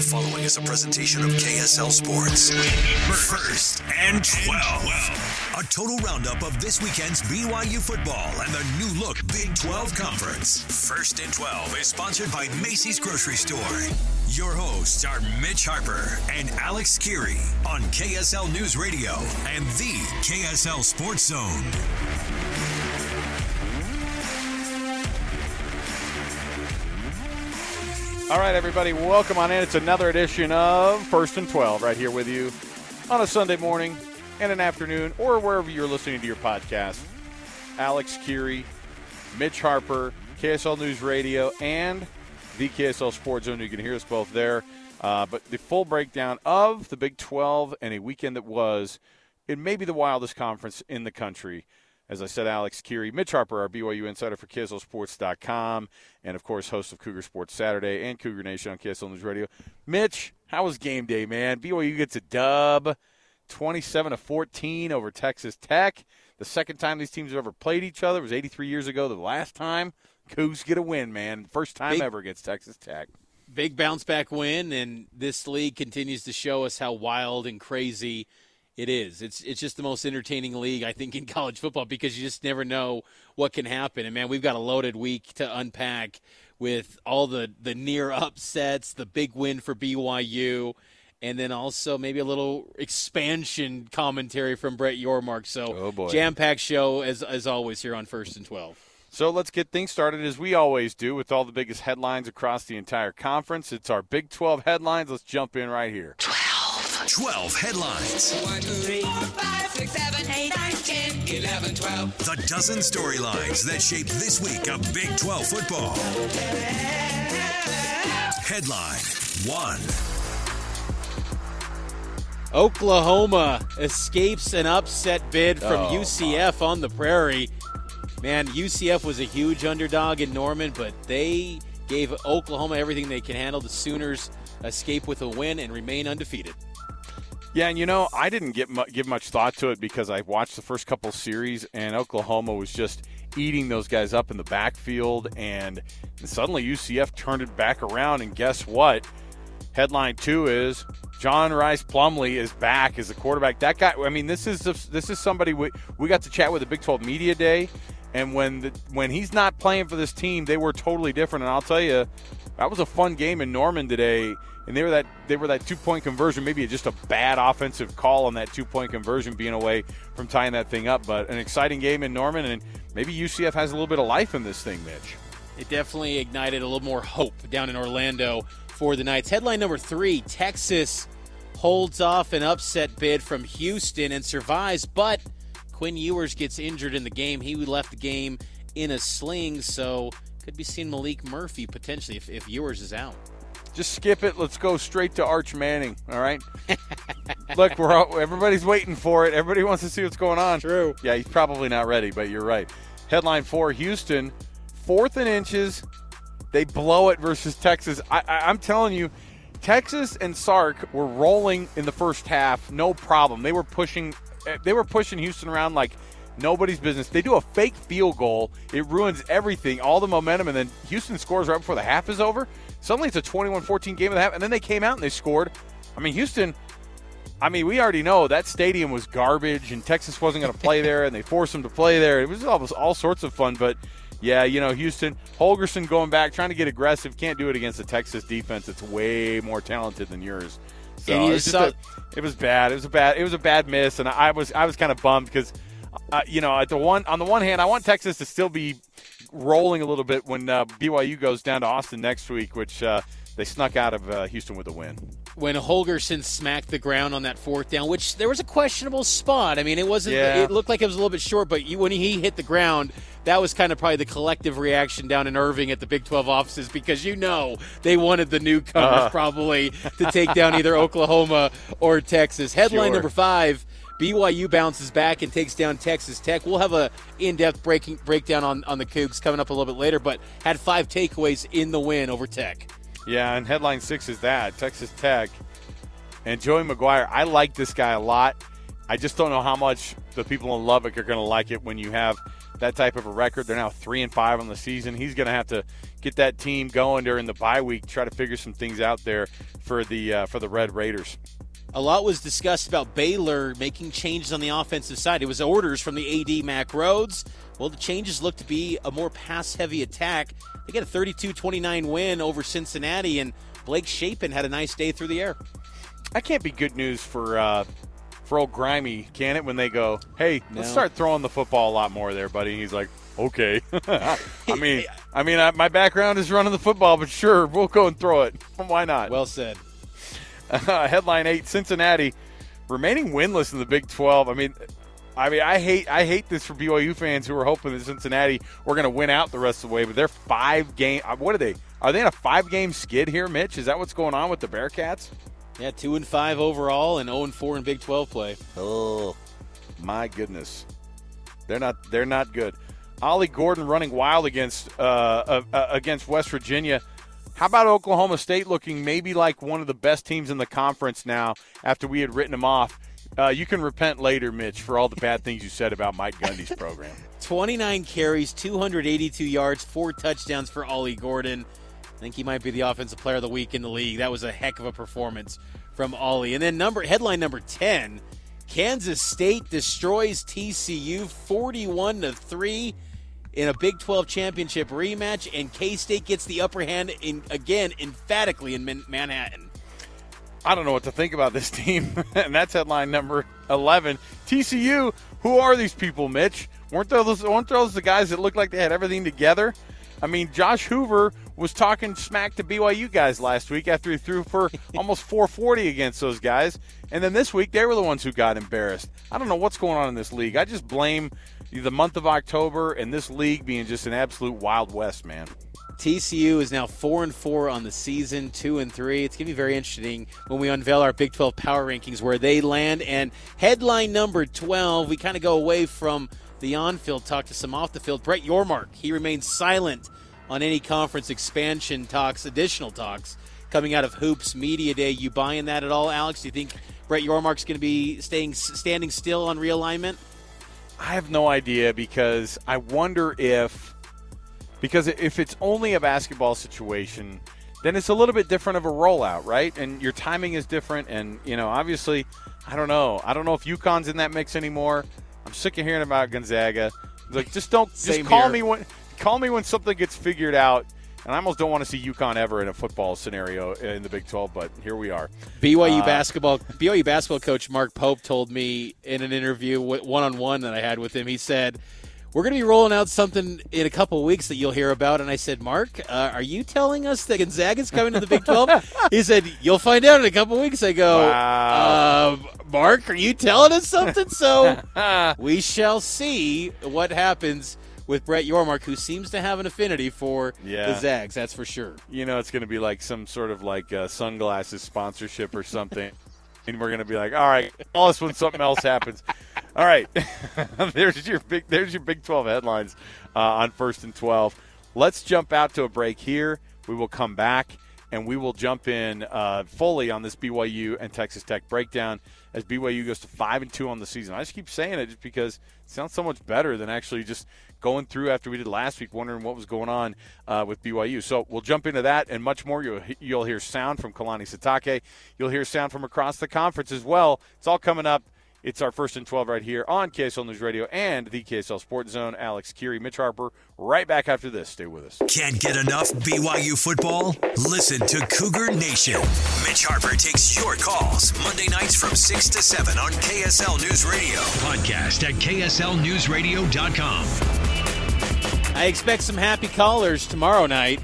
The following is a presentation of KSL Sports. First and 12. A total roundup of this weekend's BYU football and the new look Big 12 Conference. First and 12 is sponsored by Macey's Grocery Store. Your hosts are Mitch Harper and Alex Kirry on KSL News Radio and the KSL Sports Zone. All right, everybody, welcome on in. It's another edition of First and 12 right here with you on a Sunday morning and an afternoon or wherever you're listening to your podcast. Alex Kirry, Mitch Harper, KSL News Radio, and the KSL Sports Zone. You can hear us both there. Uh, but the full breakdown of the Big 12 and a weekend that was, it may be the wildest conference in the country. As I said, Alex Kirry, Mitch Harper, our BYU insider for KSLSports.com, and of course, host of Cougar Sports Saturday and Cougar Nation on KSL News Radio. Mitch, how was game day, man? BYU gets a dub, 27 to 14 over Texas Tech. The second time these teams have ever played each other was 83 years ago. The last time, Cougs get a win, man. First time Big- ever against Texas Tech big bounce back win, and this league continues to show us how wild and crazy it is. It's it's just the most entertaining league I think in college football because you just never know what can happen. And man, we've got a loaded week to unpack with all the the near upsets, the big win for BYU, and then also maybe a little expansion commentary from Brett Yormark. So oh jam packed show as as always here on First and Twelve. So let's get things started as we always do with all the biggest headlines across the entire conference. It's our Big 12 headlines. Let's jump in right here. 12 headlines. 1, 2, 3, 4, 5, 6, 7, 8, 9, 10, 11, 12. The dozen storylines that shape this week of Big 12 football. Headline 1. Oklahoma escapes an upset bid from oh, UCF on the prairie. Man, UCF was a huge underdog in Norman, but they gave Oklahoma everything they can handle. The Sooners escape with a win and remain undefeated. Yeah, and you know, I didn't get mu- give much thought to it because I watched the first couple series, and Oklahoma was just eating those guys up in the backfield, and, suddenly UCF turned it back around, and guess what? Headline two is John Rhys Plumlee is back as a quarterback. That guy, I mean, this is this is somebody we, we got to chat with the Big 12 Media Day, and when the, when he's not playing for this team, they were totally different. And I'll tell you, that was a fun game in Norman today and they were that they were that two point conversion, maybe just a bad offensive call on that two point conversion being away from tying that thing up. But an exciting game in Norman, and maybe UCF has a little bit of life in this thing, Mitch. It definitely ignited a little more hope down in Orlando for the Knights. Headline number three: Texas holds off an upset bid from Houston and survives, but Quinn Ewers gets injured in the game. He left the game in a sling, so could be seeing Maalik Murphy potentially if, if Ewers is out. Just skip it. Let's go straight to Arch Manning. All right. Look, we're all, everybody's waiting for it. Everybody wants to see what's going on. True. Yeah, he's probably not ready, but you're right. Headline four: Houston, fourth and inches. They blow it versus Texas. I, I, I'm telling you, Texas and Sark were rolling in the first half, no problem. They were pushing. Eh, they were pushing Houston around like nobody's business. They do a fake field goal. It ruins everything, all the momentum, and then Houston scores right before the half is over. Suddenly it's a 21 14 game of the half, and then they came out and they scored. I mean, Houston, I mean, we already know that stadium was garbage, and Texas wasn't going to play there, and they forced them to play there. It was all, all sorts of fun, but yeah, you know, Houston, Holgorsen going back, trying to get aggressive, can't do it against the Texas defense. It's way more talented than yours. So it was, saw- a, it was bad. It was a bad. It was a bad miss, and I was I was kind of bummed because, uh, you know, at the one on the one hand, I want Texas to still be rolling a little bit when uh, BYU goes down to Austin next week, which uh, they snuck out of uh, Houston with a win. When Holgorsen smacked the ground on that fourth down, which there was a questionable spot. I mean, it wasn't. Yeah. It looked like it was a little bit short, but when he hit the ground, that was kind of probably the collective reaction down in Irving at the Big 12 offices because you know they wanted the newcomers uh. probably to take down either Oklahoma or Texas. Headline sure. number five BYU bounces back and takes down Texas Tech. We'll have a in-depth breaking breakdown on, on the Cougs coming up a little bit later, but had five takeaways in the win over Tech. Yeah, and headline six is that Texas Tech and Joey McGuire. I like this guy a lot. I just don't know how much the people in Lubbock are going to like it when you have that type of a record. They're now three and five on the season. He's going to have to get that team going during the bye week. Try to figure some things out there for the uh, for the Red Raiders. A lot was discussed about Baylor making changes on the offensive side. It was orders from the AD Mack Rhoades. Well, the changes look to be a more pass heavy attack. They get a 32 29 win over Cincinnati, and Blake Shapen had a nice day through the air. That can't be good news for uh, for old Grimy, can it? When they go, "Hey, let's start throwing the football a lot more there, buddy." He's like, "Okay." I mean, I mean, I, my background is running the football, but sure, we'll go and throw it. Why not? Well said. Uh, headline eight: Cincinnati remaining winless in the Big Twelve. I mean, I mean, I hate I hate this for BYU fans who are hoping that Cincinnati were going to win out the rest of the way, but they're five game. uh, What are they? Are they in a five game skid here, Mitch? Is that what's going on with the Bearcats? Yeah, 2 and 5 overall and 0 and 4 in Big 12 play. Oh, my goodness, they're not they're not good. Ollie Gordon running wild against uh, uh, uh, against West Virginia. How about Oklahoma State looking maybe like one of the best teams in the conference now after we had written them off? Uh, you can repent later, Mitch, for all the bad things you said about Mike Gundy's program. 29 carries, 282 yards, four touchdowns for Ollie Gordon. I think he might be the offensive player of the week in the league. That was a heck of a performance from Ollie. And then number headline number 10, Kansas State destroys TCU 41 to 3 in a Big 12 championship rematch and K-State gets the upper hand in again emphatically in Manhattan. I don't know what to think about this team, and that's headline number eleven. TCU. Who are these people, Mitch? weren't those weren't those the guys that looked like they had everything together? I mean, Josh Hoover was talking smack to BYU guys last week after he threw for almost 440 against those guys, and then this week they were the ones who got embarrassed. I don't know what's going on in this league. I just blame the month of October and this league being just an absolute wild west, man. TCU is now four and four on the season, two and three. It's gonna be very interesting when we unveil our Big 12 power rankings where they land. And headline number 12, we kind of go away from the on-field talk to some off-the-field. Brett Yormark, he remains silent on any conference expansion talks, additional talks coming out of Hoops Media Day. You buying that at all, Alex? Do you think Brett Yormark's going to be staying standing still on realignment? I have no idea because I wonder if because if it's only a basketball situation, then it's a little bit different of a rollout, right? And your timing is different, and you know, obviously, I don't know. I don't know if UConn's in that mix anymore. I'm sick of hearing about Gonzaga. Like, just don't just Same call here. me when call me when something gets figured out. And I almost don't want to see UConn ever in a football scenario in the Big 12, but here we are. BYU Uh, basketball BYU basketball coach Mark Pope told me in an interview one on one that I had with him. He said, "We're going to be rolling out something in a couple of weeks that you'll hear about." And I said, "Mark, uh, are you telling us that Gonzaga's coming to the Big 12?" he said, "You'll find out in a couple of weeks." I go, Wow. um, "Mark, are you telling us something?" So we shall see what happens with Brett Yormark, who seems to have an affinity for Yeah. the Zags. That's for sure. you know it's going to be like some sort of like uh, sunglasses sponsorship or something and we're going to be like all right call us when something else happens. All right. There's your big there's your big 12 headlines uh, on first and 12 let's jump out to a break here. We will come back and we will jump in uh, fully on this BYU and Texas Tech breakdown as BYU goes to five and two on the season. I just keep saying it just because it sounds so much better than actually just going through after we did last week, wondering what was going on uh, with BYU. So we'll jump into that and much more. You'll you'll hear sound from Kalani Sitake. You'll hear sound from across the conference as well. It's all coming up. It's our first and 12 right here on KSL News Radio and the KSL Sports Zone. Alex Kirry, Mitch Harper, right back after this. Stay with us. Can't get enough BYU football? Listen to Cougar Nation. Mitch Harper takes your calls Monday nights from 6 to 7 on KSL News Radio. Podcast at KSLNewsRadio.com. I expect some happy callers tomorrow night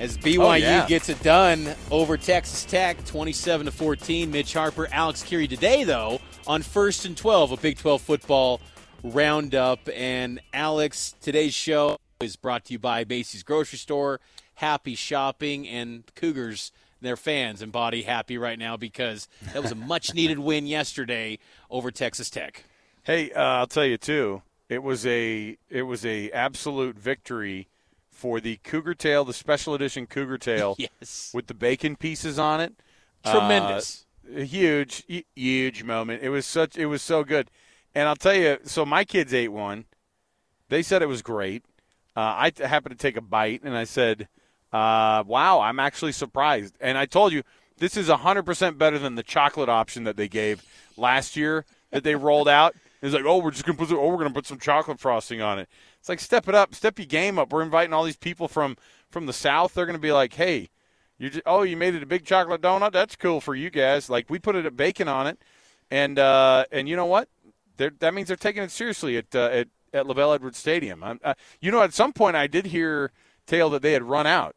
as BYU oh, yeah. gets it done over Texas Tech, 27 to 14. Mitch Harper, Alex Kirry today though on first and 12, a Big 12 football roundup. And Alex, today's show is brought to you by Macey's Grocery Store. Happy shopping and Cougars. Their fans and body happy right now because that was a much needed win yesterday over Texas Tech. Hey, uh, I'll tell you too. It was a it was a absolute victory for the Cougar Tail, the special edition Cougar Tail Yes. with the bacon pieces on it. Tremendous. Uh, a huge, huge moment. It was such. It was so good. And I'll tell you. So my kids ate one, They said it was great. Uh, I happened to take a bite, and I said, uh, "Wow, I'm actually surprised." And I told you this is 100% better than the chocolate option that they gave last year that they rolled out. It's like, oh, we're just gonna put, oh, we're gonna put some chocolate frosting on it. It's like, step it up, step your game up. We're inviting all these people from from the south. They're gonna be like, hey, you just, oh, you made it a big chocolate donut. That's cool for you guys. Like we put it at bacon on it, and uh, and you know what? They're, that means they're taking it seriously at uh, at at LaVell Edwards Stadium. Uh, you know, at some point I did hear tale that they had run out,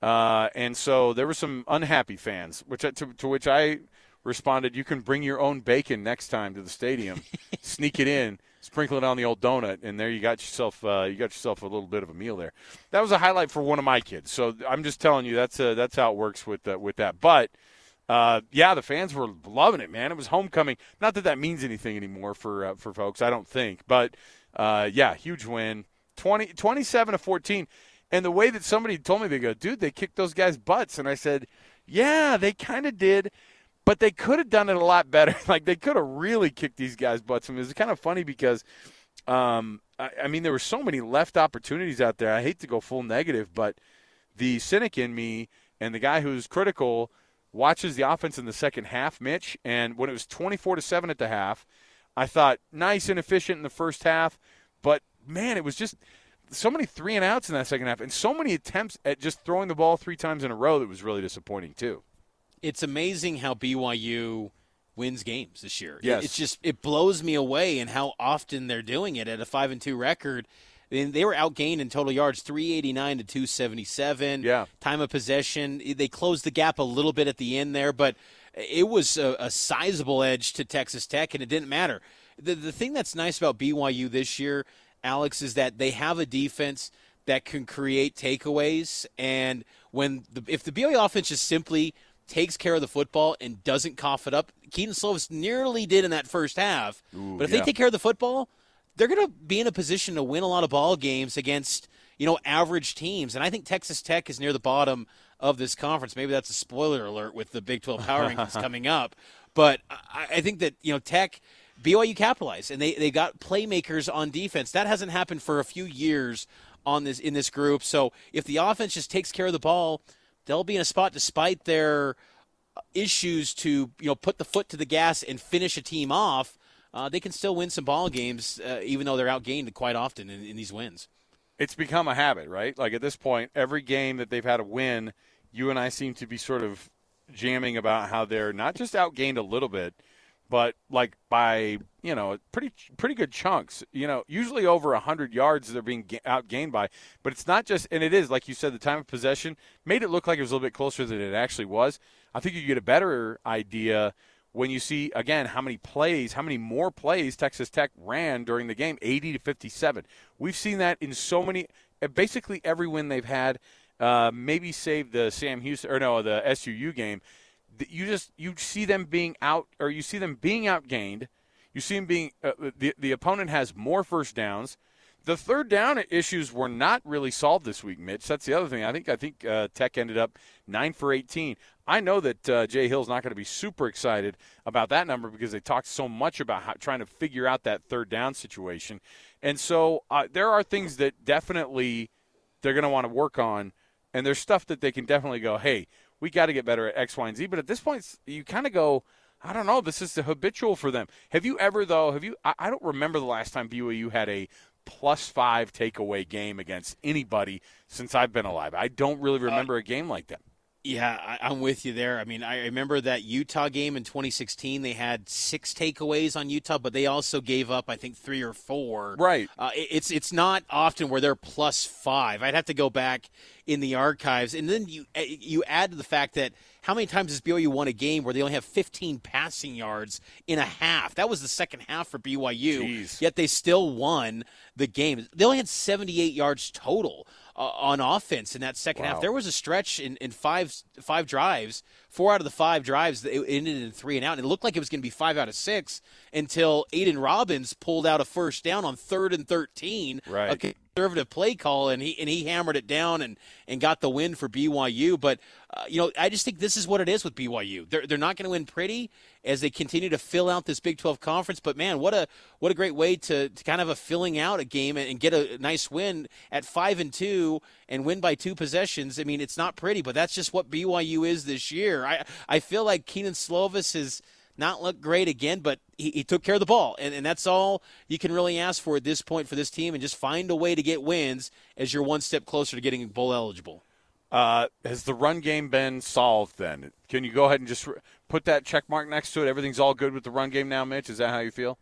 uh, and so there were some unhappy fans, which to, to which I responded, "You can bring your own bacon next time to the stadium, sneak it in." Sprinkle it on the old donut, and there you got yourself uh, you got yourself a little bit of a meal there. That was a highlight for one of my kids. So I'm just telling you that's uh, that's how it works with uh, with that. But uh, yeah, the fans were loving it, man. It was homecoming. Not that that means anything anymore for uh, for folks, I don't think. But uh, yeah, huge win, 20, 27 to 14. And the way that somebody told me, they go, dude, they kicked those guys' butts. And I said, yeah, they kind of did, but they could have done it a lot better. like they could have really kicked these guys' butts. I mean, it's kind of funny because, um, I, I mean, there were so many left opportunities out there. I hate to go full negative, but the cynic in me and the guy who's critical watches the offense in the second half, Mitch. And when it was 24 to 7 at the half, I thought nice and efficient in the first half, but man, it was just so many three and outs in that second half, and so many attempts at just throwing the ball three times in a row that was really disappointing too. It's amazing how BYU wins games this year. Yes. It's just it blows me away and how often they're doing it at a five and two record. And they were outgained in total yards, 389 to 277. Yeah. Time of possession, they closed the gap a little bit at the end there, but it was a, a sizable edge to Texas Tech, and it didn't matter. The, the thing that's nice about BYU this year, Alex, is that they have a defense that can create takeaways. And when the, if the BYU offense just simply takes care of the football and doesn't cough it up, Kedon Slovis nearly did in that first half. Ooh, but if yeah. they take care of the football, they're going to be in a position to win a lot of ball games against you know average teams. And I think Texas Tech is near the bottom of this conference. Maybe that's a spoiler alert with the Big 12 power rankings coming up. But I, I think that you know Tech. BYU capitalized, and they, they got playmakers on defense. That hasn't happened for a few years on this in this group. So if the offense just takes care of the ball, they'll be in a spot despite their issues to you know put the foot to the gas and finish a team off. Uh, they can still win some ball games, uh, even though they're outgained quite often in, in these wins. It's become a habit, right? Like at this point, every game that they've had a win, you and I seem to be sort of jamming about how they're not just outgained a little bit, but like by you know pretty pretty good chunks. You know, usually over hundred yards they're being ga- outgained by. But it's not just, and it is like you said, the time of possession made it look like it was a little bit closer than it actually was. I think you get a better idea when you see again how many plays, how many more plays Texas Tech ran during the game, 80 to 57. We've seen that in so many, basically every win they've had. Uh, maybe save the Sam Houston or no the SUU game. You just you see them being out or you see them being outgained. You see them being uh, the the opponent has more first downs. The third down issues were not really solved this week, Mitch. That's the other thing. I think I think uh, Tech ended up nine for 18. I know that uh, Jay Hill's not going to be super excited about that number because they talked so much about how, trying to figure out that third down situation, and so uh, there are things that definitely they're going to want to work on, and there's stuff that they can definitely go, hey, we got to get better at X, Y, and Z. But at this point, you kind of go. I don't know. This is the habitual for them. Have you ever though? Have you? I, I don't remember the last time BYU had a plus five takeaway game against anybody since I've been alive. I don't really remember uh, a game like that. Yeah, I, am with you there. I mean, I remember that Utah game in 2016. They had six takeaways on Utah, but they also gave up, I think, three or four. Right. Uh, it, it's it's not often where they're plus five. I'd have to go back in the archives, and then you eh, you add to the fact that how many times has BYU won a game where they only have 15 passing yards in a half? That was the second half for BYU. Jeez. Yet they still won the game. They only had 78 yards total on offense in that second wow. half. There was a stretch in, in five five drives, four out of the five drives, it ended in three and out. And it looked like it was going to be five out of six until Aidan Robbins pulled out a first down on third and 13. Right. Okay conservative play call, and he and he hammered it down and and got the win for BYU. But uh, you know, I just think this is what it is with BYU. They're they're not going to win pretty as they continue to fill out this Big 12 conference. But man, what a what a great way to, to kind of a filling out a game and, and get a nice win at five and two and win by two possessions. I mean, it's not pretty, but that's just what BYU is this year. I I feel like Kedon Slovis has not looked great again, but he, he, took care of the ball. And, and that's all you can really ask for at this point for this team and just find a way to get wins as you're one step closer to getting bowl eligible. Uh, has the run game been solved then? Can you go ahead and just put that check mark next to it? Everything's all good with the run game now, Mitch? Is that how you feel?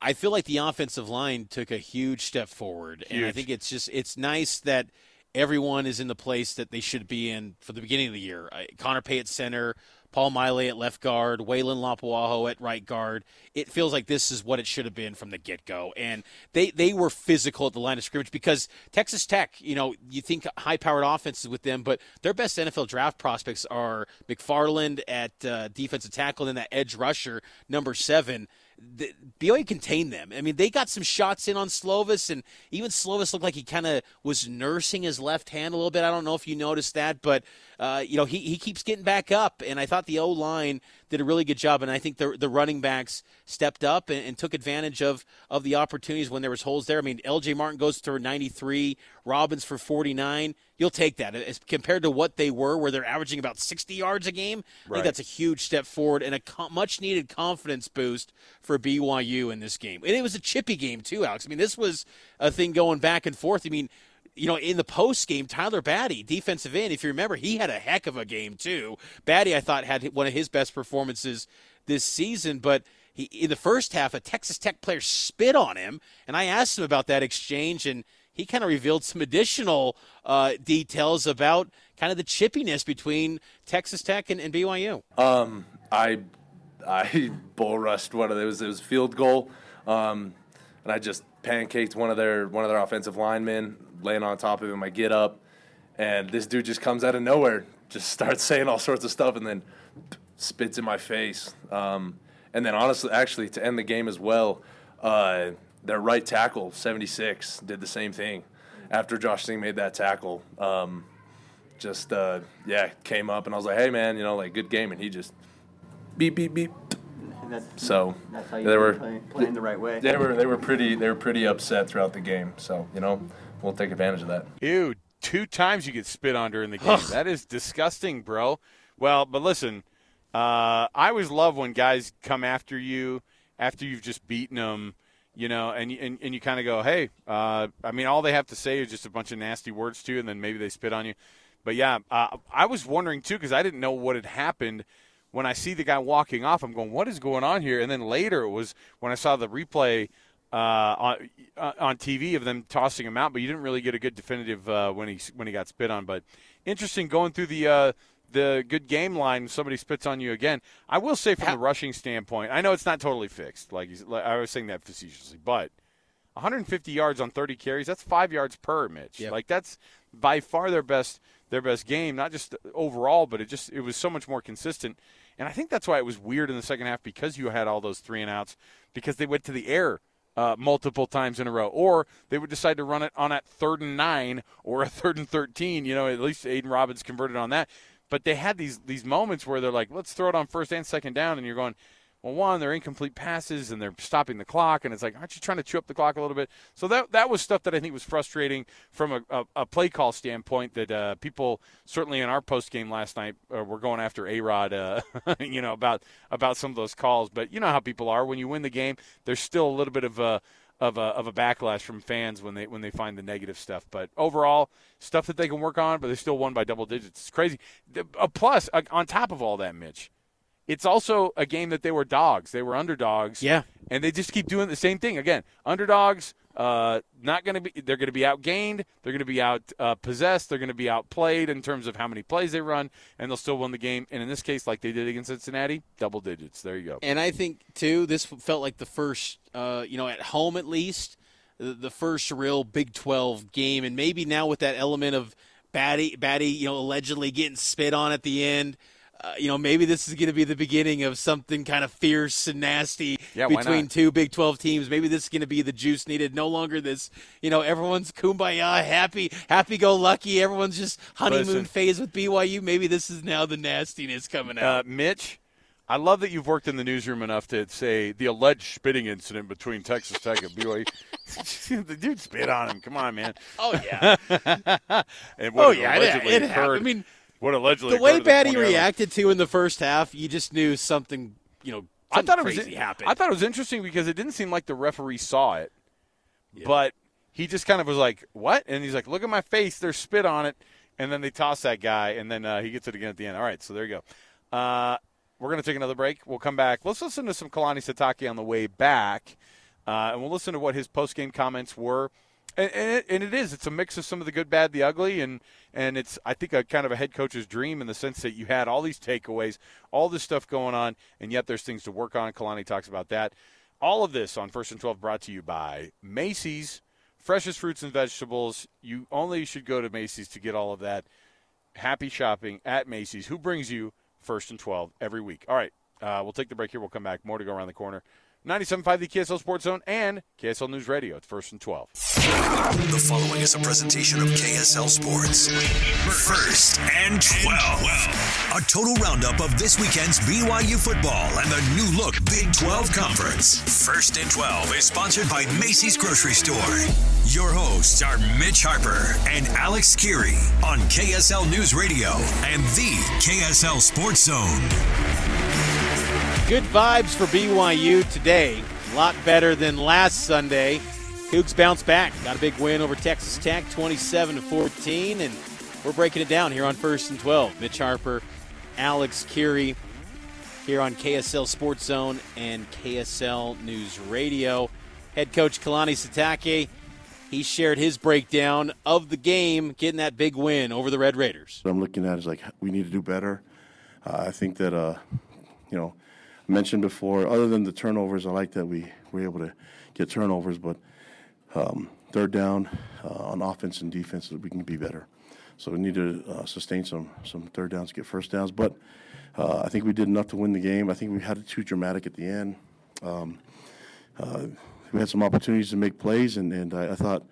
I feel like the offensive line took a huge step forward. Huge. And I think it's just, it's nice that everyone is in the place that they should be in for the beginning of the year. Connor Pay at center, Paul Maile at left guard, Weylin Lapuaho at right guard. It feels like this is what it should have been from the get go. And they, they were physical at the line of scrimmage because Texas Tech, you know, you think high powered offenses with them, but their best NFL draft prospects are McFarland at uh, defensive tackle and then that edge rusher, number seven the, BYU contained them. I mean, they got some shots in on Slovis, and even Slovis looked like he kind of was nursing his left hand a little bit. I don't know if you noticed that, but uh, you know he, he keeps getting back up, and I thought the O line did a really good job, and I think the the running backs stepped up and, and, took advantage of of the opportunities when there was holes there. I mean, L.J. Martin goes for 93, Robbins for 49 you'll take that as compared to what they were, where they're averaging about 60 yards a game. I think that's a huge step forward and a much needed confidence boost for BYU in this game. And it was a chippy game too, Alex. I mean, this was a thing going back and forth. I mean, you know, in the post game, Tyler Batty, defensive end, if you remember, he had a heck of a game too. Batty, I thought, had one of his best performances this season, but he, in the first half, a Texas Tech player spit on him, and I asked him about that exchange, and he kind of revealed some additional uh, details about kind of the chippiness between Texas Tech and, and BYU. Um, I I bull rushed one of those. It was field goal, um, and I just pancaked one of their one of their offensive linemen, laying on top of him. I get up, and this dude just comes out of nowhere, just starts saying all sorts of stuff, and then spits in my face. Um, and then honestly, actually, to end the game as well. Uh, their right tackle, 76, did the same thing after Josh Sing made that tackle. Um, just, uh, yeah, came up and I was like, hey, man, you know, like, good game. And he just beep, beep, beep. That's, so that's how you they were playing, playing the right way. They were they were pretty they were pretty upset throughout the game. So you know we'll take advantage of that. Ew, two times you get spit on during the game. that is disgusting, bro. Well, but listen, uh, I always love when guys come after you after you've just beaten them you know, and and, and you kind of go, hey, uh, I mean, all they have to say is just a bunch of nasty words to you, and then maybe they spit on you. But yeah, uh, I was wondering too because I didn't know what had happened. When I see the guy walking off, I'm going, what is going on here? And then later it was when I saw the replay uh, on uh, on TV of them tossing him out, but you didn't really get a good definitive uh, when he when he got spit on. But interesting going through the uh, the good game line, somebody spits on you again. I will say, from the rushing standpoint, I know it's not totally fixed. Like I was saying that facetiously, but 150 yards on 30 carries, that's five yards per, Mitch. Yep. Like that's by far their best their best game, not just overall, but it just it was so much more consistent. And I think that's why it was weird in the second half because you had all those three and outs because they went to the air uh, multiple times in a row, or they would decide to run it on that third and nine or a third and thirteen. You know, at least Aidan Robbins converted on that. But they had these these moments where they're like, let's throw it on first and second down, and you're going, well, one, they're incomplete passes and they're stopping the clock, and it's like, aren't you trying to chew up the clock a little bit? So that that was stuff that I think was frustrating from a, a, a play call standpoint. That uh, people certainly in our post game last night uh, were going after A Rod, uh, you know, about about some of those calls. But you know how people are when you win the game. There's still a little bit of a of a, of a backlash from fans when they when they find the negative stuff. But overall, stuff that they can work on, but they still won by double digits. It's crazy. A plus uh, on top of all that, Mitch, it's also a game that they were dogs. They were underdogs. Yeah, and they just keep doing the same thing again. Underdogs, uh, not going to be. They're going to be outgained. They're going to be out uh, possessed. They're going to be outplayed in terms of how many plays they run, and they'll still win the game. And in this case, like they did against Cincinnati, double digits. There you go. And I think too, this felt like the first, uh, you know, at home at least, the first real Big Twelve game, and maybe now with that element of Batty, Batty, you know, allegedly getting spit on at the end. Uh, you know, maybe this is going to be the beginning of something kind of fierce and nasty Yeah, between two Big 12 teams. Maybe this is going to be the juice needed. No longer this, you know, everyone's kumbaya, happy, happy go lucky. Everyone's just honeymoon Listen. phase with BYU. Maybe this is now the nastiness coming Uh, out. Mitch, I love that you've worked in the newsroom enough to say the alleged spitting incident between Texas Tech and BYU. the dude spit on him. Come on, man. oh, yeah. Oh, yeah. It, allegedly it happened. I mean, what allegedly the way occurred at bad he 20 reacted to in the first half, you just knew something, you know, I something thought it was crazy happened. I thought it was interesting because it didn't seem like the referee saw it, but he just kind of was like, "What?" And he's like, "Look at my face. There's spit on it." And then they toss that guy, and then uh, he gets it again at the end. All right, so there you go. Uh, we're going to take another break. We'll come back. Let's listen to some Kalani Sitake on the way back, uh, and we'll listen to what his post game comments were. And, and, it, and it is. It's a mix of some of the good, bad, the ugly, and and it's I think a kind of a head coach's dream in the sense that you had all these takeaways, all this stuff going on, and yet there's things to work on. Kalani talks about that. All of this on First and Twelve brought to you by Macey's, freshest fruits and vegetables. You only should go to Macey's to get all of that. Happy shopping at Macey's. Who brings you First and Twelve every week? All right, uh, we'll take the break here. We'll come back. More to go around the corner. 97.5 the KSL Sports Zone and KSL News Radio. It's First and 12. The following is a presentation of KSL Sports. First and 12. A total roundup of this weekend's BYU football and the new look Big 12 Conference. First and 12 is sponsored by Macey's Grocery Store. Your hosts are Mitch Harper and Alex Kirry on KSL News Radio and the KSL Sports Zone. Good vibes for BYU today. A lot better than last Sunday. Cougs bounce back. Got a big win over Texas Tech, 27 to 14, and we're breaking it down here on First and 12. Mitch Harper, Alex Kirry, here on KSL Sports Zone and KSL News Radio. Head coach Kalani Sitake, he shared his breakdown of the game, getting that big win over the Red Raiders. What I'm looking at is like we need to do better. Uh, I think that uh, you know, mentioned before. Other than the turnovers, I like that we were able to get turnovers, but um, third down uh, on offense and defense, we can be better. So we need to uh, sustain some some third downs, get first downs. But uh, I think we did enough to win the game. I think we had it too dramatic at the end. Um, uh, we had some opportunities to make plays, and, and I, I thought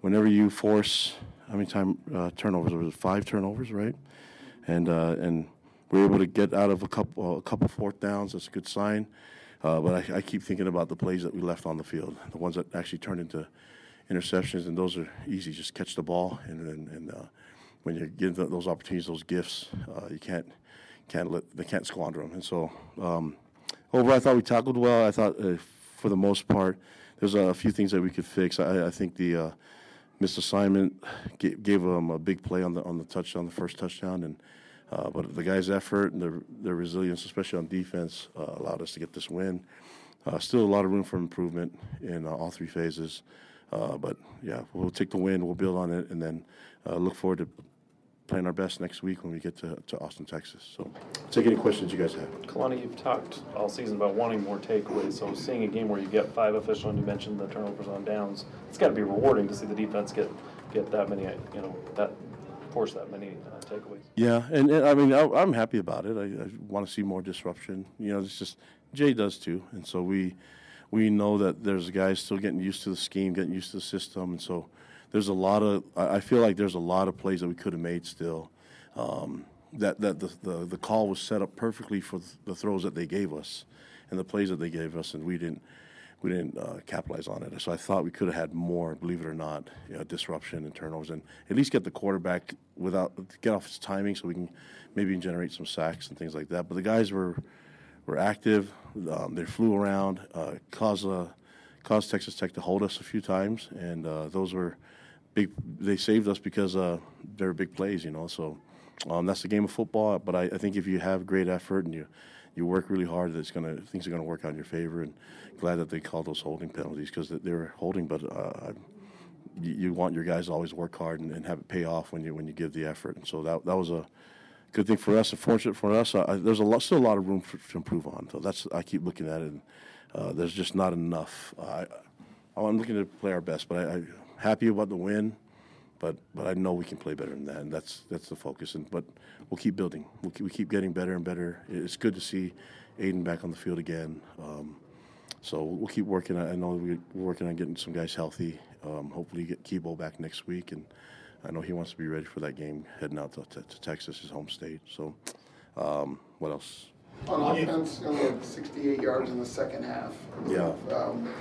whenever you force how many time uh, turnovers was it five turnovers, right? And uh, and we were able to get out of a couple a couple fourth downs. That's a good sign. Uh, but I, I keep thinking about the plays that we left on the field, the ones that actually turned into interceptions, and those are easy. Just catch the ball, and and, and uh, when you give those opportunities, those gifts, uh, you can't can't let they can't squander them. And so um, overall, I thought we tackled well. I thought uh, for the most part, there's a few things that we could fix. I, I think the uh, missed assignment gave, gave them a big play on the on the touchdown, the first touchdown, and uh, but the guys' effort and their their resilience, especially on defense, uh, allowed us to get this win. Uh, still a lot of room for improvement in uh, all three phases, uh, but yeah, we'll take the win, we'll build on it, and then uh, look forward to playing our best next week when we get to, to Austin, Texas. So, take any questions you guys have. Kalani, you've talked all season about wanting more takeaways. So seeing a game where you get five official, and you mentioned the turnovers on downs, it's got to be rewarding to see the defense get get that many, you know, that force that many uh, takeaways. Yeah, and, and I mean, I, I'm happy about it. I, I want to see more disruption. You know, it's just Jay does too, and so we we know that there's guys still getting used to the scheme, getting used to the system, and so there's a lot of. I I feel like there's a lot of plays that we could have made still. Um, that that the, the the call was set up perfectly for the throws that they gave us, and the plays that they gave us, and we didn't we didn't uh, capitalize on it. So I thought we could have had more, believe it or not, you know, disruption and turnovers, and at least get the quarterback without get off his timing, so we can maybe generate some sacks and things like that. But the guys were were active. Um, they flew around, uh, caused uh, caused Texas Tech to hold us a few times, and uh, those were big. They saved us because uh, they were big plays, you know. So um, that's the game of football. But I, I think if you have great effort and you you work really hard, it's gonna things are gonna work out in your favor. And glad that they called those holding penalties because they were holding, but. Uh, you, you want your guys to always work hard and, and have it pay off when you when you give the effort, and so that that was a good thing for us. Unfortunate for us, uh, there's a lot, still a lot of room for, to improve on. So that's I keep looking at it. And, uh, there's just not enough. I, I'm looking to play our best, but I, I'm happy about the win. But but I know we can play better than that, and that's that's the focus. And but we'll keep building. We'll keep, we keep getting better and better. It's good to see Aidan back on the field again. Um, so we'll keep working. I know we're working on getting some guys healthy. Um, hopefully, get Kibo back next week, and I know he wants to be ready for that game heading out to, to, to Texas, his home state. So, um, what else? On offense, you had 68 yards in the second half. Yeah. Um,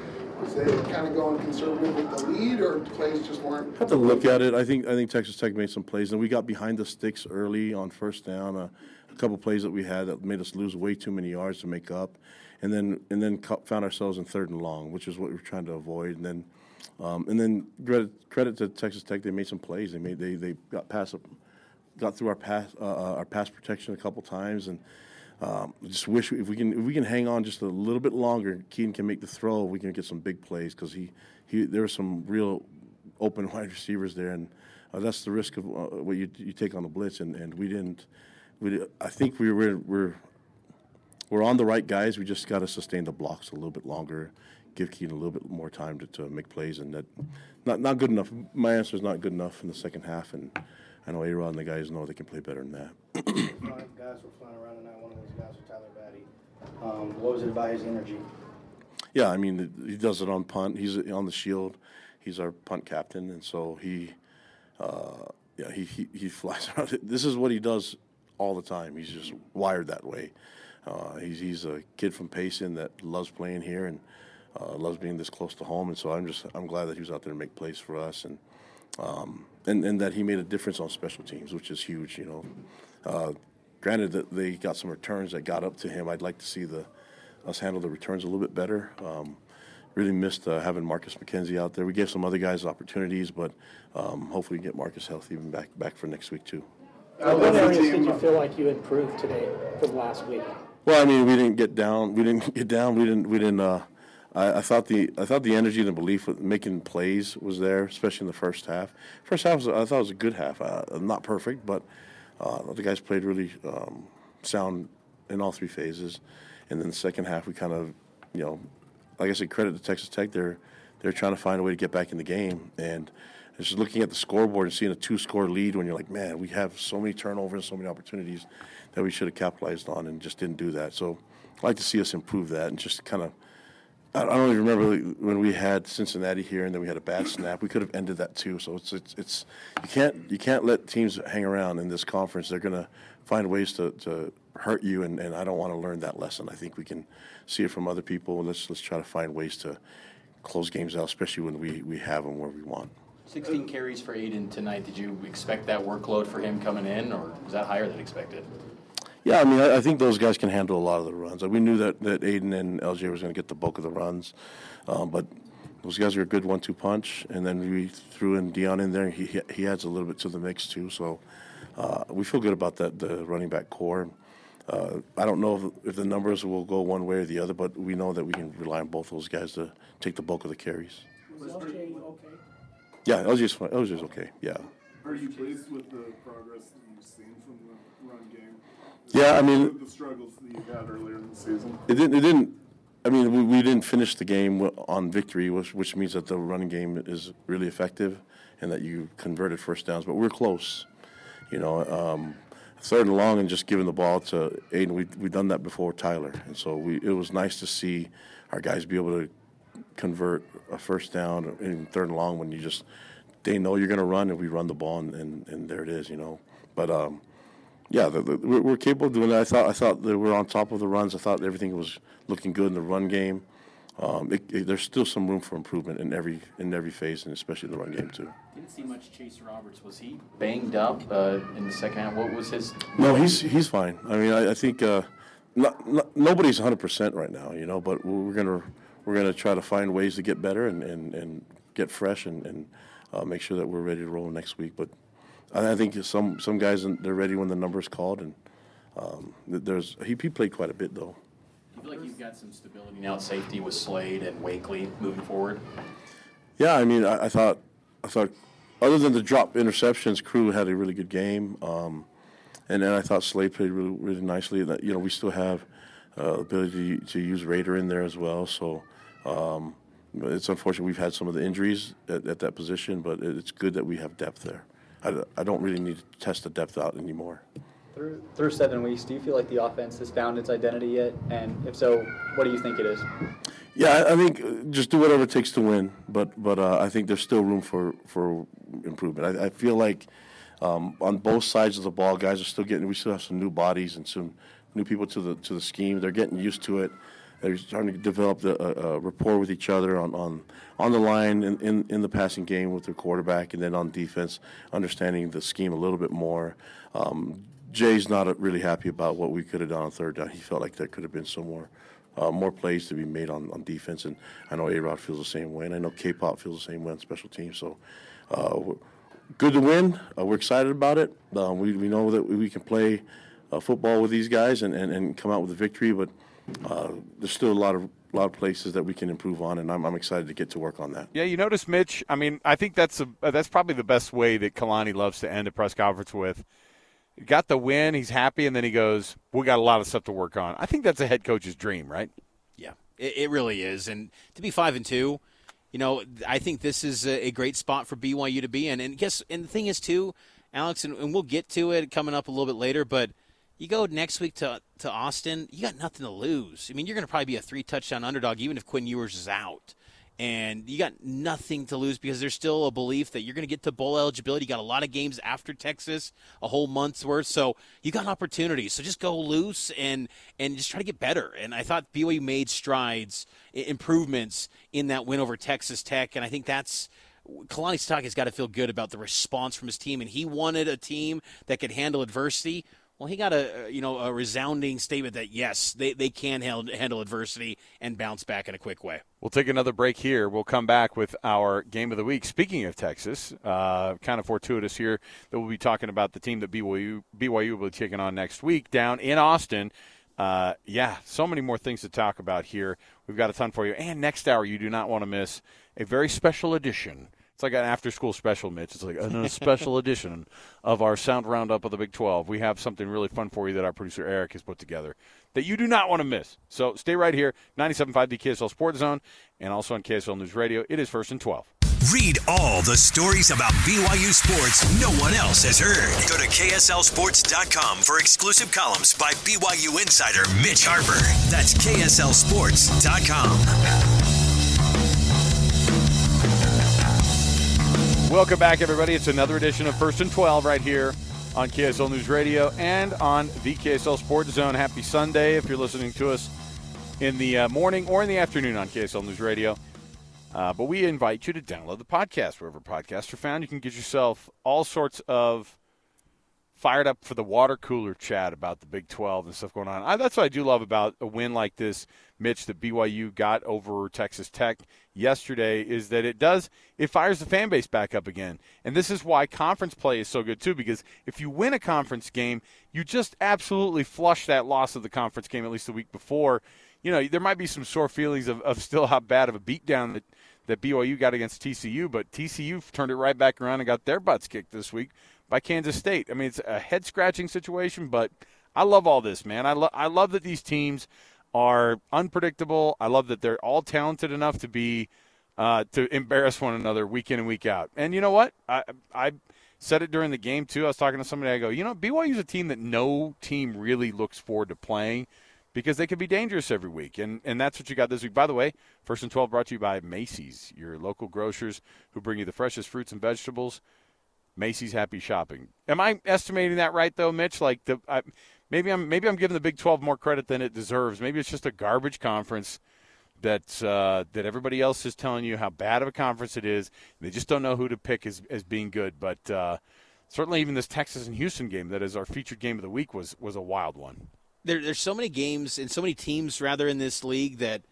was it kind of going conservative with the lead, or plays just weren't? have to look at it. I think I think Texas Tech made some plays, and we got behind the sticks early on first down. Uh, a couple plays that we had that made us lose way too many yards to make up, and then and then found ourselves in third and long, which is what we were trying to avoid. And then um, and then credit, credit to Texas Tech, they made some plays. They made they they got past got through our pass uh, uh, our pass protection a couple times, and um, just wish if we can if we can hang on just a little bit longer, Kedon can make the throw. We can get some big plays because he he there were some real open wide receivers there, and uh, that's the risk of uh, what you you take on a blitz, and, and we didn't. We I think we were we're we're on the right guys. We just got to sustain the blocks a little bit longer, give Kedon a little bit more time to, to make plays, and that not not good enough. My answer is not good enough in the second half, and I know A-Rod and the guys know they can play better than that. Five guys were flying around tonight. One of those guys was Tyler Batty. Um, what was it about his energy? Yeah, I mean he does it on punt. He's on the shield. He's our punt captain, and so he, uh, yeah, he, he he flies around. This is what he does all the time. He's just wired that way. Uh, he's he's a kid from Payson that loves playing here and uh, loves being this close to home. And so I'm just I'm glad that he was out there to make plays for us and um, and and that he made a difference on special teams, which is huge. You know, uh, granted that they got some returns that got up to him. I'd like to see the us handle the returns a little bit better. Um, really missed uh, having Marcus McKenzie out there. We gave some other guys opportunities, but um, hopefully we can get Marcus healthy and back back for next week too. Uh, what areas did you feel like you improved today from last week? Well, I mean, we didn't get down. We didn't get down. We didn't. We didn't. Uh, I, I thought the I thought the energy and the belief with making plays was there, especially in the first half. First half was, I thought it was a good half. Uh, not perfect, but uh, the guys played really um, sound in all three phases. And then the second half, we kind of, you know, like I said, credit to Texas Tech. They're they're trying to find a way to get back in the game. And just looking at the scoreboard and seeing a two-score lead when you're like, man, we have so many turnovers, so many opportunities that we should have capitalized on, and just didn't do that. So I'd like to see us improve that and just kind of. I don't even remember when we had Cincinnati here, and then we had a bad snap. We could have ended that too. So it's it's, it's you can't you can't let teams hang around in this conference. They're going to find ways to, to hurt you, and, and I don't want to learn that lesson. I think we can see it from other people. Let's let's try to find ways to close games out, especially when we, we have them where we want. 16 carries for Aidan tonight. Did you expect that workload for him coming in, or was that higher than expected? Yeah, I mean, I, I think those guys can handle a lot of the runs. We knew that, that Aidan and LJ was going to get the bulk of the runs, um, but those guys are a good one-two punch. And then we threw in Dion in there. He he adds a little bit to the mix too. So uh, we feel good about that the running back corps. Uh, I don't know if, if, the numbers will go one way or the other, but we know that we can rely on both those guys to take the bulk of the carries. Was LJ okay? Yeah, LJ's fine. LJ's okay. Yeah. Are you pleased with the progress that you've seen from the run game? Yeah, I mean the struggles that you had earlier in the season. It didn't. It didn't. I mean, we, we didn't finish the game on victory, which, which means that the running game is really effective and that you converted first downs. But we're close. You know, um, third and long and just giving the ball to Aidan. We we've done that before Tyler, and so we it was nice to see our guys be able to convert a first down in third and long when you just they know you're going to run and we run the ball and, and, and there it is, you know. But um, yeah, the, the, we're, we're, capable of doing that. I thought I thought that we're on top of the runs. I thought everything was looking good in the run game. Um, it, it, there's still some room for improvement in every in every phase, and especially the run game too. Didn't see much Chase Roberts. Was he banged up uh, in the second half? What was his? No, he's he's fine. I mean, I, I think uh, not, not, nobody's 100 percent right now, you know. But we're gonna we're gonna try to find ways to get better and, and, and get fresh and, and uh, make sure that we're ready to roll next week. But I, I think some some guys they're ready when the number's called, and um, there's he, he played quite a bit though You feel like you've got some stability now at safety with Slade and Wakley moving forward? Yeah, I mean, I, I thought, I thought, other than the drop interceptions, Crew had a really good game, um, and then I thought Slade played really, really nicely. That you know, we still have uh, ability to use Raider in there as well. So, um, it's unfortunate we've had some of the injuries at, at that position, but it's good that we have depth there. I, I don't really need to test the depth out anymore. Through, through seven weeks, do you feel like the offense has found its identity yet? And if so, what do you think it is? Yeah, I think uh, just do whatever it takes to win, but but uh, I think there's still room for for improvement. I, I feel like um, on both sides of the ball, guys are still getting. We still have some new bodies and some new people to the to the scheme. They're getting used to it. They're starting to develop the uh, uh, rapport with each other on, on on the line in, in, in the passing game with their quarterback, and then on defense, understanding the scheme a little bit more. Um, Jay's not really happy about what we could have done on third down. He felt like there could have been some more. Uh, more plays to be made on, on defense, and I know A Rod feels the same way, and I know K Pop feels the same way on special teams. So, uh, good to win. Uh, we're excited about it. Um, we, we know that we can play uh, football with these guys and, and, and come out with a victory, but uh, there's still a lot of a lot of places that we can improve on, and I'm, I'm excited to get to work on that. Yeah, you notice, Mitch. I mean, I think that's a, that's probably the best way that Kalani loves to end a press conference with. He got the win, he's happy, and then he goes, "We got a lot of stuff to work on." I think that's a head coach's dream, right? Yeah, it, it really is. And to be five and two, you know, I think this is a, a great spot for BYU to be in. And guess, and the thing is too, Alex, and, and we'll get to it coming up a little bit later, but you go next week to to Austin, you got nothing to lose. I mean, you're going to probably be a three touchdown underdog, even if Quinn Ewers is out. And you got nothing to lose because there's still a belief that you're going to get to bowl eligibility. You got a lot of games after Texas, a whole month's worth, so you got an opportunity. So just go loose and and just try to get better. And I thought BYU made strides, improvements in that win over Texas Tech, and I think that's Kalani Sitake has got to feel good about the response from his team, and he wanted a team that could handle adversity. Well, he got a you know a resounding statement that yes, they, they can handle, adversity and bounce back in a quick way. We'll take another break here. We'll come back with our game of the week. Speaking of Texas, uh, kind of fortuitous here that we'll be talking about the team that BYU BYU will be taking on next week down in Austin. Uh, yeah, so many more things to talk about here. We've got a ton for you. And next hour, you do not want to miss a very special edition it's like an after school special, Mitch. It's like a special edition of our sound roundup of the Big 12. We have something really fun for you that our producer Eric has put together that you do not want to miss. So stay right here, 97.5 the KSL Sports Zone, and also on KSL News Radio. It is first and 12. Read all the stories about BYU sports no one else has heard. Go to KSLSports.com for exclusive columns by BYU insider Mitch Harper. That's KSLSports.com. Welcome back, everybody. It's another edition of First and 12 right here on KSL News Radio and on the KSL Sports Zone. Happy Sunday if you're listening to us in the uh, morning or in the afternoon on KSL News Radio. Uh, but we invite you to download the podcast wherever podcasts are found. You can get yourself all sorts of fired up for the water cooler chat about the Big 12 and stuff going on. I, that's what I do love about a win like this, Mitch, that BYU got over Texas Tech yesterday is that it does it fires the fan base back up again. And this is why conference play is so good too because if you win a conference game, you just absolutely flush that loss of the conference game at least the week before. You know, there might be some sore feelings of, of still how bad of a beatdown that that BYU got against TCU, but TCU turned it right back around and got their butts kicked this week by Kansas State. I mean, it's a head scratching situation, but I love all this, man. I, lo- I love that these teams are unpredictable. I love that they're all talented enough to be uh, to embarrass one another week in and week out. And you know what? I I said it during the game too. I was talking to somebody. I go, you know, BYU's a team that no team really looks forward to playing because they can be dangerous every week. And and that's what you got this week. By the way, first and twelve brought to you by Macey's, your local grocers who bring you the freshest fruits and vegetables Macey's Happy Shopping. Am I estimating that right though, Mitch? Like the I, maybe I'm maybe I'm giving the Big 12 more credit than it deserves. Maybe it's just a garbage conference that uh, that everybody else is telling you how bad of a conference it is. They just don't know who to pick as as being good. But uh, certainly, even this Texas and Houston game that is our featured game of the week was was a wild one. There, there's so many games and so many teams rather in this league that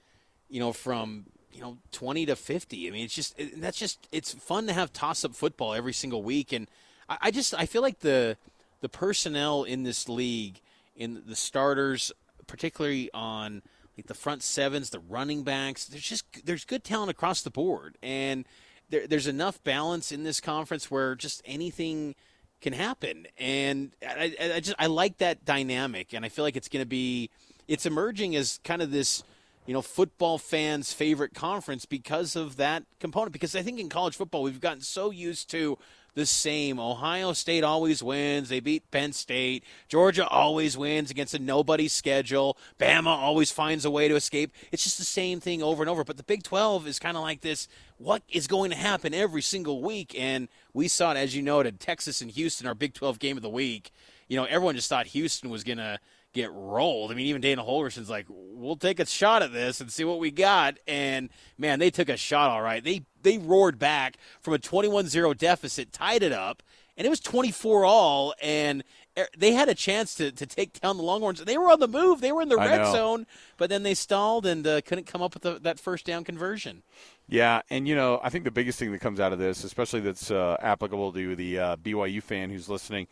you know from you know 20 to 50 i mean it's just that's just it's fun to have toss up football every single week. And I, I, just i feel like the the personnel in this league in the starters particularly on like the front sevens the running backs there's just there's good talent across the board. And there, there's enough balance in this conference where just anything can happen. And I, I just i like that dynamic. And i feel like it's going to be it's emerging as kind of this you know, football fans' favorite conference because of that component. Because I think in college football, we've gotten so used to the same. Ohio State always wins. They beat Penn State. Georgia always wins against a nobody schedule. Bama always finds a way to escape. It's just the same thing over and over. But the Big 12 is kind of like this what is going to happen every single week? And we saw it, as you noted, Texas and Houston, our Big 12 game of the week. You know, everyone just thought Houston was going to get rolled. I mean, even Dana Holgorsen's like, we'll take a shot at this and see what we got. And man, they took a shot all right. They they roared back from a 21-0 deficit, tied it up, and it was 24 all. And er, they had a chance to, to take down the Longhorns. They were on the move. They were in the I red know. zone, but then they stalled and uh, couldn't come up with the, that first down conversion. Yeah, and you know, I think the biggest thing that comes out of this, especially that's uh, applicable to the uh, BYU fan who's listening,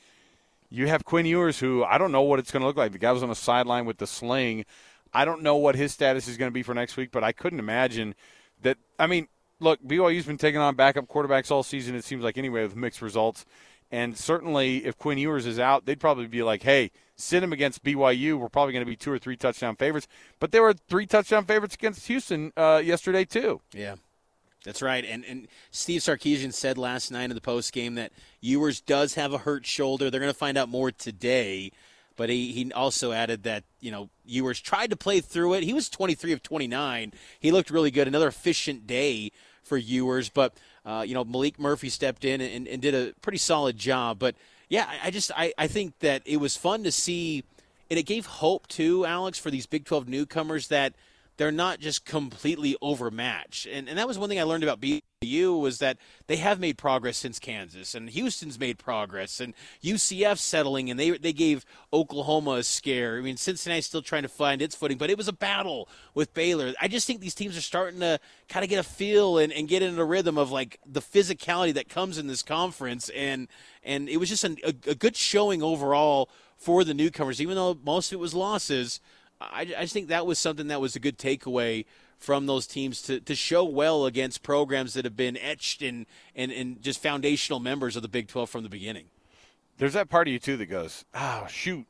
you have Quinn Ewers, who I don't know what it's going to look like. The guy was on the sideline with the sling. I don't know what his status is going to be for next week, but I couldn't imagine that. I mean, look, BYU's been taking on backup quarterbacks all season. It seems like anyway with mixed results, and certainly if Quinn Ewers is out, they'd probably be like, "Hey, sit him against BYU. We're probably going to be two or three touchdown favorites." But they were three touchdown favorites against Houston uh, yesterday too. Yeah. That's right. And and Steve Sarkisian said last night in the post game that Ewers does have a hurt shoulder. They're going to find out more today. But he, he also added that, you know, Ewers tried to play through it. He was 23 of 29. He looked really good. Another efficient day for Ewers. But, uh, you know, Maalik Murphy stepped in and, and did a pretty solid job. But, yeah, I, I just I, I think that it was fun to see. And it gave hope, too, Alex, for these Big 12 newcomers that – they're not just completely overmatched. And, and that was one thing I learned about BYU was that they have made progress since Kansas, and Houston's made progress, and UCF settling, and they they gave Oklahoma a scare. I mean, Cincinnati's still trying to find its footing, but it was a battle with Baylor. I just think these teams are starting to kind of get a feel and, and get into a rhythm of like the physicality that comes in this conference, and and it was just an, a, a good showing overall for the newcomers, even though most of it was losses. I, I just think that was something that was a good takeaway from those teams to, to show well against programs that have been etched and, and, and just foundational members of the Big 12 from the beginning. There's that part of you, too, that goes, oh, shoot.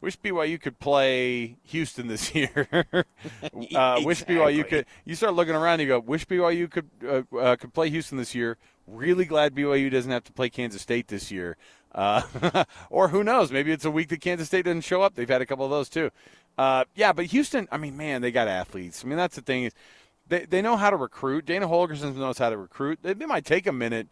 Wish BYU could play Houston this year. uh, Wish BYU could. You start looking around, you go, wish BYU could uh, uh, could play Houston this year. Really glad BYU doesn't have to play Kansas State this year. Uh, or who knows? Maybe it's a week that Kansas State doesn't show up. They've had a couple of those too. Uh, yeah, but Houston, I mean, man, they got athletes. I mean, that's the thing is they they know how to recruit. Dana Holgorsen knows how to recruit. They, they might take a minute,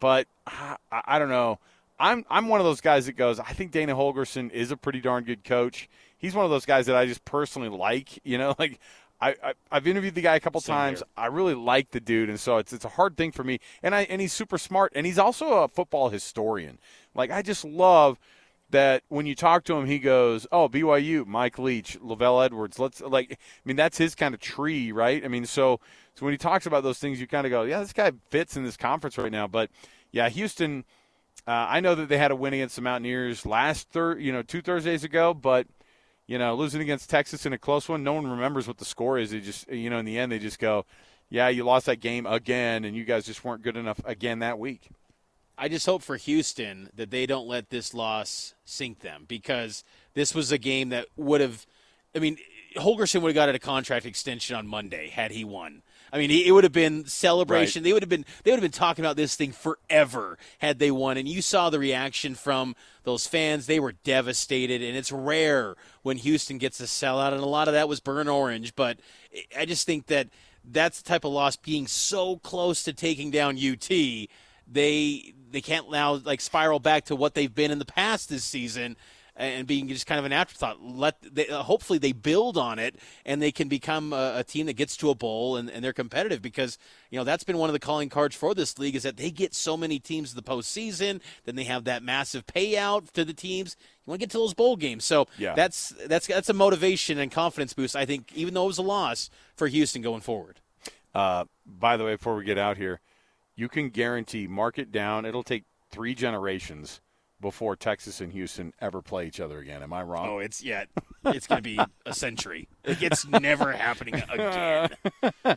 but I, I don't know. I'm I'm one of those guys that goes. I think Dana Holgorsen is a pretty darn good coach. He's one of those guys that I just personally like. You know, like I, I I've interviewed the guy a couple Same times. here. I really like the dude, and so it's it's a hard thing for me. And I and he's super smart, and he's also a football historian. Like I just love that when you talk to him, he goes, "Oh, BYU, Mike Leach, LaVell Edwards." Let's like, I mean, that's his kind of tree, right? I mean, so so when he talks about those things, you kind of go, "Yeah, this guy fits in this conference right now." But yeah, Houston. Uh, I know that they had a win against the Mountaineers last thir- you know, two Thursdays ago, but you know, losing against Texas in a close one, no one remembers what the score is. They just, you know, in the end, they just go, "Yeah, you lost that game again, and you guys just weren't good enough again that week." I just hope for Houston that they don't let this loss sink them because this was a game that would have. I mean, Holgorsen would have got a contract extension on Monday had he won. I mean, it would have been celebration. Right. They would have been they would have been talking about this thing forever had they won. And you saw the reaction from those fans; they were devastated. And it's rare when Houston gets a sellout, and a lot of that was burn orange. But I just think that that's the type of loss being so close to taking down UT they they can't now like spiral back to what they've been in the past this season and being just kind of an afterthought. Let they, uh, hopefully they build on it and they can become a, a team that gets to a bowl and, and they're competitive because you know that's been one of the calling cards for this league is that they get so many teams to the postseason, then they have that massive payout to the teams. You want to get to those bowl games, so Yeah. that's that's that's a motivation and confidence boost. I think even though it was a loss for Houston going forward. Uh, by the way, before we get out here, you can guarantee mark it down. It'll take three generations before Texas and Houston ever play each other again. Am I wrong? Oh, it's yeah, it's going to be a century. Like, It's never happening again. You're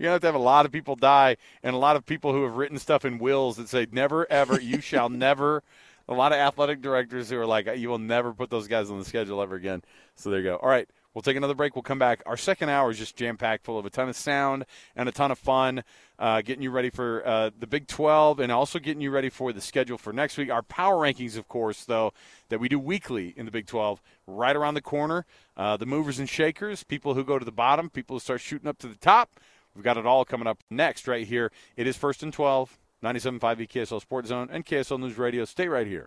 gonna have to have a lot of people die, and a lot of people who have written stuff in wills that say never ever, you shall never. A lot of athletic directors who are like, you will never put those guys on the schedule ever again. So there you go. All right, We'll take another break. We'll come back. Our second hour is just jam packed full of a ton of sound and a ton of fun, uh, getting you ready for uh, the Big 12 and also getting you ready for the schedule for next week. Our power rankings, of course, though, that we do weekly in the Big 12, right around the corner. Uh, the movers and shakers, people who go to the bottom, people who start shooting up to the top. We've got it all coming up next right here. It is first and 12, 97.5 KSL Sports Zone and KSL News Radio. Stay right here.